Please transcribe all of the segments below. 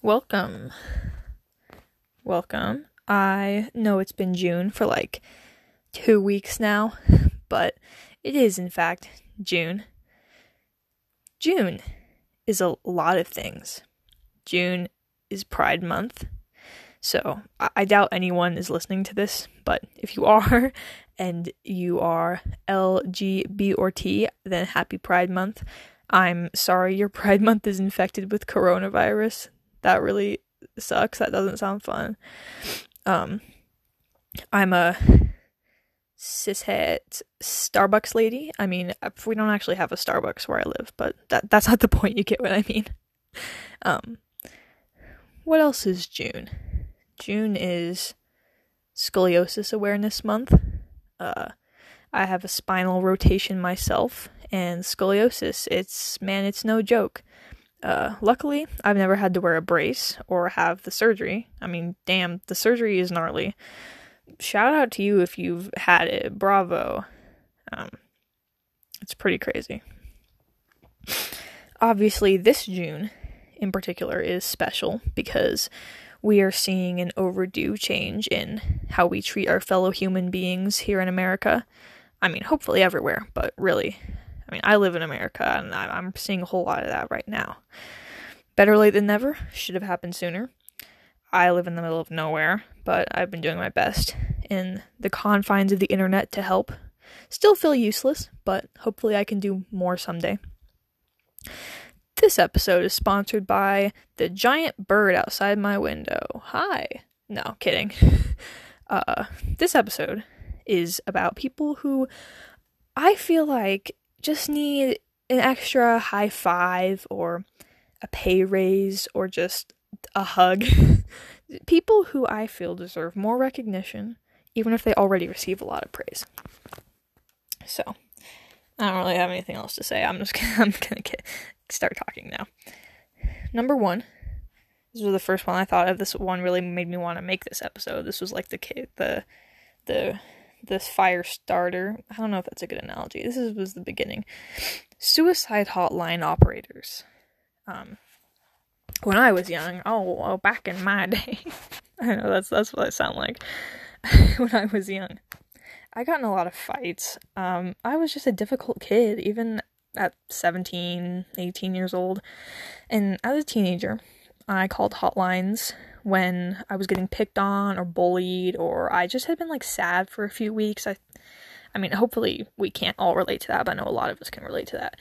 Welcome. Mm. Welcome. I know it's been June for like two weeks now, but it is in fact June. June is a lot of things. June is Pride Month. So I, I doubt anyone is listening to this, but if you are and you are LGB or T, then happy Pride Month. I'm sorry your Pride Month is infected with coronavirus. That really sucks. That doesn't sound fun. Um, I'm a cishet Starbucks lady. I mean, we don't actually have a Starbucks where I live, but that that's not the point. You get what I mean. Um, what else is June? June is Scoliosis Awareness Month. Uh, I have a spinal rotation myself, and scoliosis. It's man, it's no joke. Uh, luckily, I've never had to wear a brace or have the surgery. I mean, damn, the surgery is gnarly. Shout out to you if you've had it. Bravo. Um, it's pretty crazy. Obviously, this June in particular is special because we are seeing an overdue change in how we treat our fellow human beings here in America. I mean, hopefully everywhere, but really, I mean, I live in America and I'm seeing a whole lot of that right now. Better late than never, should have happened sooner. I live in the middle of nowhere, but I've been doing my best in the confines of the internet to help. Still feel useless, but hopefully I can do more someday. This episode is sponsored by the giant bird outside my window. Hi. No, kidding. Uh, this episode is about people who I feel like just need an extra high five or a pay raise or just a hug. People who I feel deserve more recognition, even if they already receive a lot of praise. So, I don't really have anything else to say. I'm just gonna, I'm gonna get, start talking now. Number one, this was the first one I thought of. This one really made me want to make this episode. This was like the the the this fire starter. I don't know if that's a good analogy. This is, was the beginning. Suicide hotline operators. Um, when I was young, oh, oh back in my day, I know that's that's what I sound like. when I was young, I got in a lot of fights. Um, I was just a difficult kid, even at 17, 18 years old. And as a teenager, I called hotlines when I was getting picked on or bullied or I just had been like sad for a few weeks. I I mean, hopefully we can't all relate to that, but I know a lot of us can relate to that.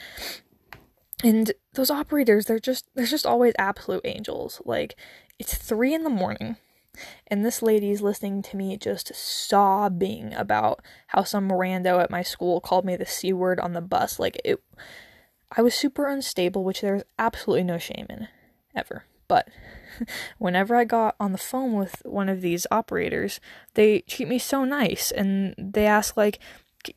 And those operators, they're just they're just always absolute angels. Like it's 3 in the morning and this lady's listening to me just sobbing about how some rando at my school called me the C word on the bus. Like it I was super unstable, which there's absolutely no shame in ever. But whenever I got on the phone with one of these operators, they treat me so nice and they ask like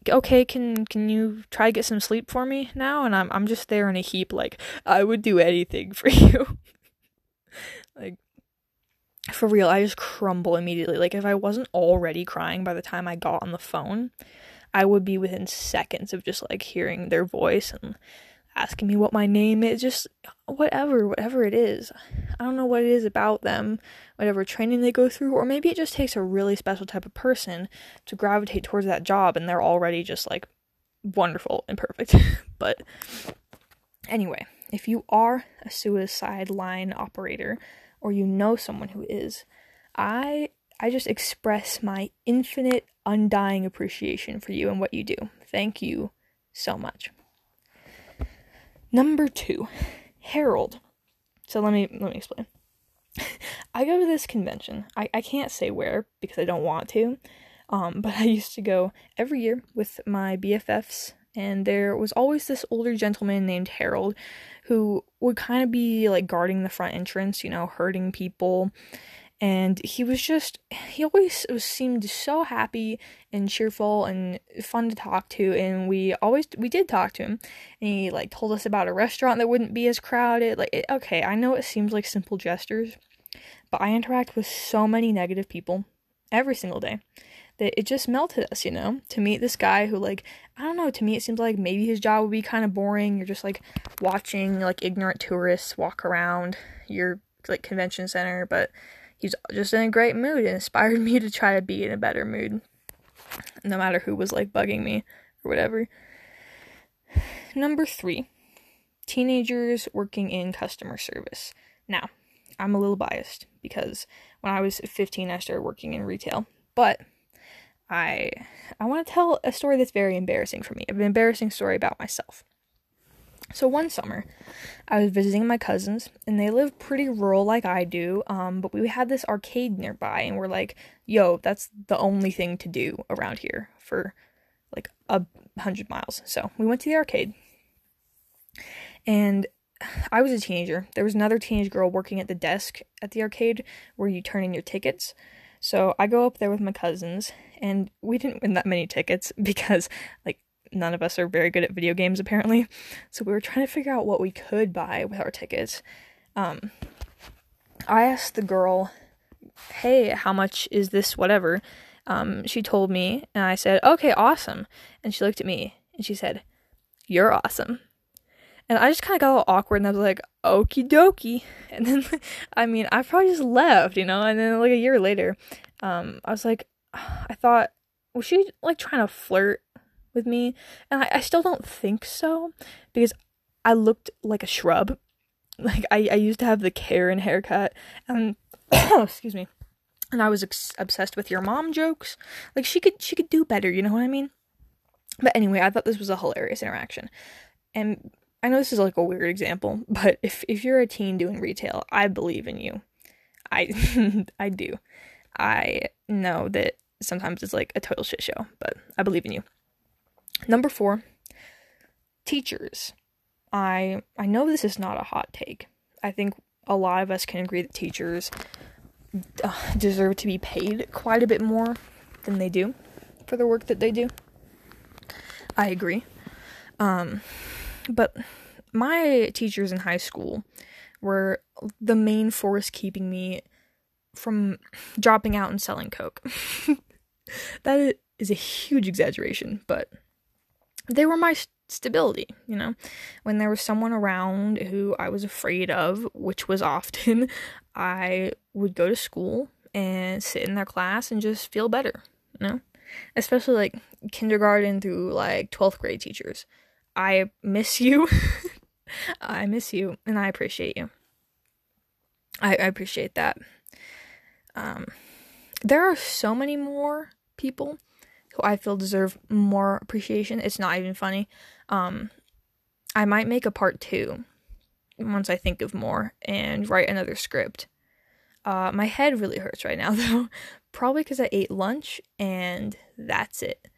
okay can can you try to get some sleep for me now and I'm I'm just there in a heap like I would do anything for you. like for real, I just crumble immediately. Like if I wasn't already crying by the time I got on the phone, I would be within seconds of just like hearing their voice and asking me what my name is, just whatever, whatever it is. I don't know what it is about them, whatever training they go through, or maybe it just takes a really special type of person to gravitate towards that job and they're already just like wonderful and perfect. but anyway, if you are a suicide line operator or you know someone who is, I I just express my infinite undying appreciation for you and what you do. Thank you so much. Number two, Harold. So let me let me explain. I go to this convention. I, I can't say where because I don't want to. Um, but I used to go every year with my BFFs, and there was always this older gentleman named Harold who would kind of be like guarding the front entrance, you know, hurting people and he was just he always seemed so happy and cheerful and fun to talk to and we always we did talk to him. And he like told us about a restaurant that wouldn't be as crowded like it, okay i know it seems like simple gestures but i interact with so many negative people every single day that it just melted us you know? To meet this guy who like i don't know to me it seems like maybe his job would be kind of boring. You're just like watching like ignorant tourists walk around you're like convention center, but he's just in a great mood and inspired me to try to be in a better mood, no matter who was like bugging me or whatever. Number three, teenagers working in customer service. Now, I'm a little biased because when I was 15, I started working in retail, but I I want to tell a story that's very embarrassing for me. An embarrassing story about myself. So one summer, I was visiting my cousins, and they live pretty rural like I do. Um, but we had this arcade nearby, and we're like, "Yo, that's the only thing to do around here for like a hundred miles." So we went to the arcade, and I was a teenager. There was another teenage girl working at the desk at the arcade where you turn in your tickets. So I go up there with my cousins, and we didn't win that many tickets because, like, none of us are very good at video games apparently. So we were trying to figure out what we could buy with our tickets. Um, I asked the girl, "Hey, how much is this? Whatever." Um, she told me, and I said, "Okay, awesome." And she looked at me and she said, "You're awesome." And I just kind of got a little awkward, and I was like, "Okie dokie." And then, I mean, I probably just left, you know. And then, like a year later, um, I was like, I thought, was she like trying to flirt with me? And I, I still don't think so because I looked like a shrub. Like I, I used to have the Karen haircut, and excuse me, and I was ex- obsessed with your mom jokes. Like she could she could do better, you know what I mean? But anyway, I thought this was a hilarious interaction, and I know this is like a weird example, but if if you're a teen doing retail, I believe in you. I I do. I know that sometimes it's like a total shit show, but I believe in you. Number 4, teachers. I I know this is not a hot take. I think a lot of us can agree that teachers uh, deserve to be paid quite a bit more than they do for the work that they do. I agree. Um but my teachers in high school were the main force keeping me from dropping out and selling coke. that is a huge exaggeration, but they were my stability, you know. When there was someone around who I was afraid of, which was often, I would go to school and sit in their class and just feel better, you know. Especially like kindergarten through like 12th grade teachers. I miss you. I miss you and I appreciate you. I, I appreciate that. Um, there are so many more people who I feel deserve more appreciation. It's not even funny. Um, I might make a part two once I think of more and write another script. Uh, my head really hurts right now though, probably because I ate lunch and that's it.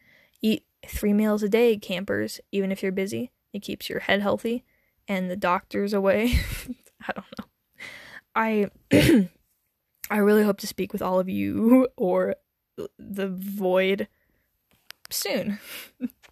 Eat three meals a day, campers, even if you're busy. It keeps your head healthy and the doctors away. I don't know. I I really hope to speak with all of you or the void soon.